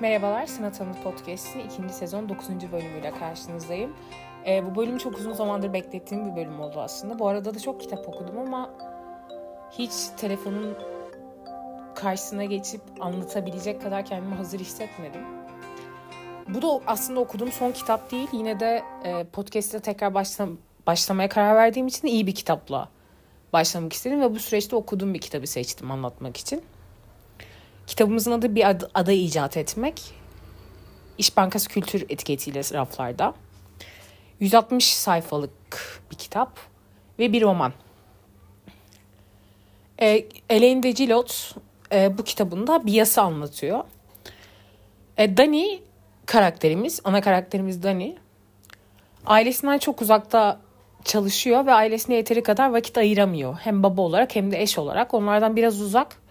Merhabalar, Sanat Anı Podcast'in ikinci sezon 9. bölümüyle karşınızdayım. Ee, bu bölüm çok uzun zamandır beklettiğim bir bölüm oldu aslında. Bu arada da çok kitap okudum ama hiç telefonun karşısına geçip anlatabilecek kadar kendimi hazır hissetmedim. Bu da aslında okuduğum son kitap değil. Yine de e, podcast'te tekrar başla, başlamaya karar verdiğim için iyi bir kitapla başlamak istedim ve bu süreçte okuduğum bir kitabı seçtim anlatmak için. Kitabımızın adı bir ad, ada icat etmek. İş Bankası Kültür etiketiyle raflarda. 160 sayfalık bir kitap ve bir roman. E, Elaine de Gillot e, bu kitabında bir yasa anlatıyor. E, Dani karakterimiz, ana karakterimiz Dani. Ailesinden çok uzakta çalışıyor ve ailesine yeteri kadar vakit ayıramıyor. Hem baba olarak hem de eş olarak. Onlardan biraz uzak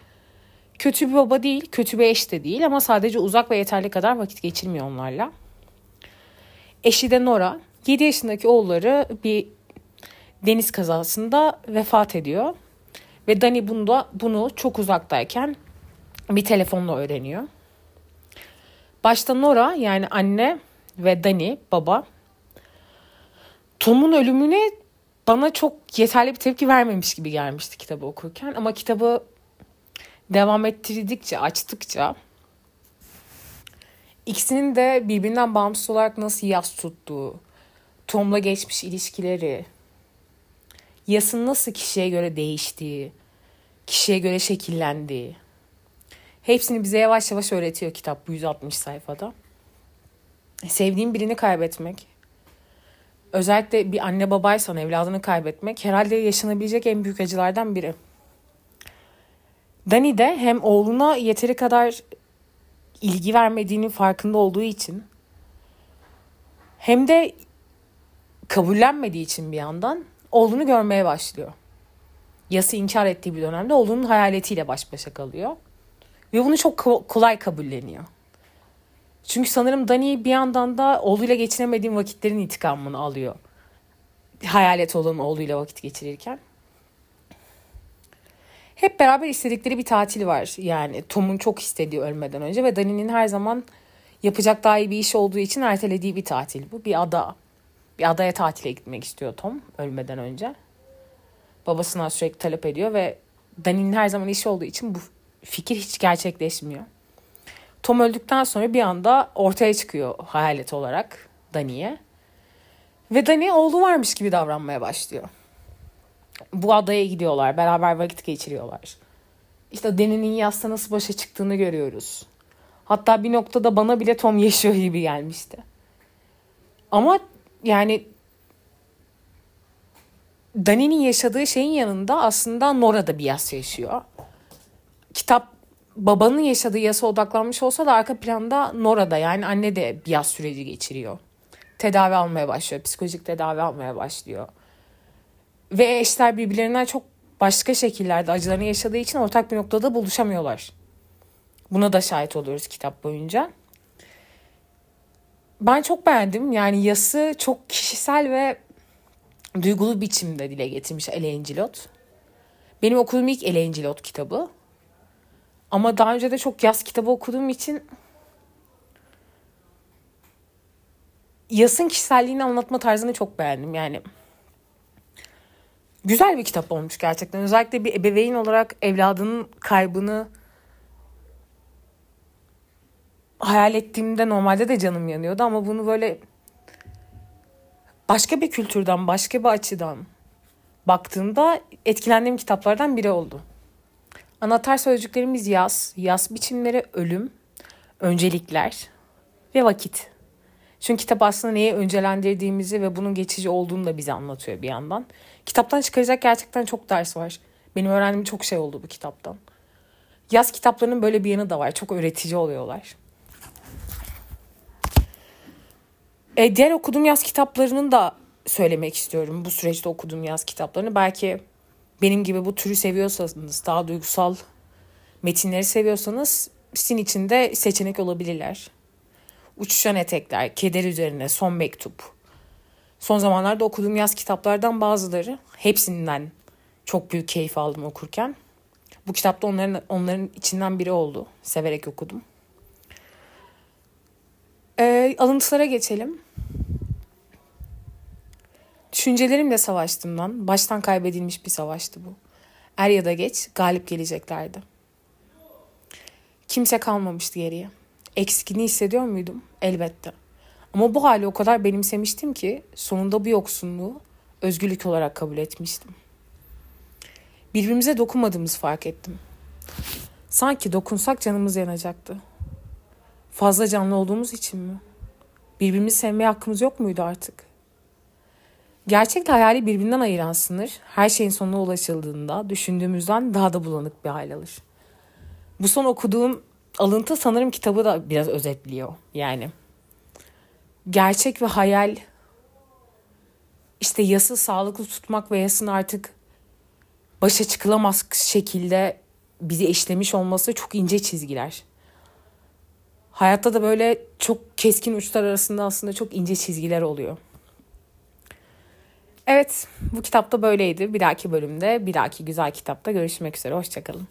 Kötü bir baba değil, kötü bir eş de değil ama sadece uzak ve yeterli kadar vakit geçirmiyor onlarla. Eşi de Nora, 7 yaşındaki oğulları bir deniz kazasında vefat ediyor. Ve Dani bunda, bunu çok uzaktayken bir telefonla öğreniyor. Başta Nora yani anne ve Dani baba Tom'un ölümüne bana çok yeterli bir tepki vermemiş gibi gelmişti kitabı okurken. Ama kitabı devam ettirdikçe, açtıkça ikisinin de birbirinden bağımsız olarak nasıl yas tuttuğu, Tom'la geçmiş ilişkileri, yasın nasıl kişiye göre değiştiği, kişiye göre şekillendiği. Hepsini bize yavaş yavaş öğretiyor kitap bu 160 sayfada. Sevdiğim birini kaybetmek, özellikle bir anne babaysan evladını kaybetmek herhalde yaşanabilecek en büyük acılardan biri. Dani de hem oğluna yeteri kadar ilgi vermediğinin farkında olduğu için hem de kabullenmediği için bir yandan oğlunu görmeye başlıyor. Yası inkar ettiği bir dönemde oğlunun hayaletiyle baş başa kalıyor. Ve bunu çok kolay kabulleniyor. Çünkü sanırım Dani bir yandan da oğluyla geçinemediğim vakitlerin intikamını alıyor. Hayalet olan oğluyla vakit geçirirken hep beraber istedikleri bir tatil var. Yani Tom'un çok istediği ölmeden önce ve Dani'nin her zaman yapacak daha iyi bir iş olduğu için ertelediği bir tatil bu. Bir ada. Bir adaya tatile gitmek istiyor Tom ölmeden önce. Babasına sürekli talep ediyor ve Dani'nin her zaman işi olduğu için bu fikir hiç gerçekleşmiyor. Tom öldükten sonra bir anda ortaya çıkıyor hayalet olarak Dani'ye. Ve Dani oğlu varmış gibi davranmaya başlıyor bu adaya gidiyorlar. Beraber vakit geçiriyorlar. İşte Deni'nin yasla nasıl başa çıktığını görüyoruz. Hatta bir noktada bana bile Tom yaşıyor gibi gelmişti. Ama yani Dani'nin yaşadığı şeyin yanında aslında Nora da bir yas yaşıyor. Kitap babanın yaşadığı yasa odaklanmış olsa da arka planda Nora da yani anne de bir yas süreci geçiriyor. Tedavi almaya başlıyor. Psikolojik tedavi almaya başlıyor. Ve eşler birbirlerinden çok başka şekillerde acılarını yaşadığı için ortak bir noktada buluşamıyorlar. Buna da şahit oluyoruz kitap boyunca. Ben çok beğendim. Yani yası çok kişisel ve duygulu biçimde dile getirmiş Elaine Gillot. Benim okuduğum ilk Elaine Gillot kitabı. Ama daha önce de çok yaz kitabı okuduğum için Yas'ın kişiselliğini anlatma tarzını çok beğendim. Yani güzel bir kitap olmuş gerçekten. Özellikle bir ebeveyn olarak evladının kaybını hayal ettiğimde normalde de canım yanıyordu ama bunu böyle başka bir kültürden, başka bir açıdan baktığımda etkilendiğim kitaplardan biri oldu. Anahtar sözcüklerimiz yaz, yaz biçimleri, ölüm, öncelikler ve vakit. Çünkü kitap aslında neyi öncelendirdiğimizi ve bunun geçici olduğunu da bize anlatıyor bir yandan. Kitaptan çıkaracak gerçekten çok ders var. Benim öğrendiğim çok şey oldu bu kitaptan. Yaz kitaplarının böyle bir yanı da var. Çok öğretici oluyorlar. E, diğer okuduğum yaz kitaplarının da söylemek istiyorum. Bu süreçte okuduğum yaz kitaplarını. Belki benim gibi bu türü seviyorsanız, daha duygusal metinleri seviyorsanız sizin için de seçenek olabilirler. Uçuşan Etekler, Keder Üzerine, Son Mektup. Son zamanlarda okuduğum yaz kitaplardan bazıları. Hepsinden çok büyük keyif aldım okurken. Bu kitapta onların onların içinden biri oldu. Severek okudum. alıntılara geçelim. Düşüncelerimle savaştım lan. Baştan kaybedilmiş bir savaştı bu. Er ya da geç galip geleceklerdi. Kimse kalmamıştı geriye. Eksikliğini hissediyor muydum? Elbette. Ama bu hali o kadar benimsemiştim ki sonunda bu yoksunluğu özgürlük olarak kabul etmiştim. Birbirimize dokunmadığımızı fark ettim. Sanki dokunsak canımız yanacaktı. Fazla canlı olduğumuz için mi? Birbirimizi sevmeye hakkımız yok muydu artık? Gerçekle hayali birbirinden ayıran sınır her şeyin sonuna ulaşıldığında düşündüğümüzden daha da bulanık bir hal alır. Bu son okuduğum alıntı sanırım kitabı da biraz özetliyor. Yani gerçek ve hayal işte yası sağlıklı tutmak ve yasın artık başa çıkılamaz şekilde bizi eşlemiş olması çok ince çizgiler. Hayatta da böyle çok keskin uçlar arasında aslında çok ince çizgiler oluyor. Evet, bu kitapta böyleydi. Bir dahaki bölümde, bir dahaki güzel kitapta görüşmek üzere. Hoşçakalın.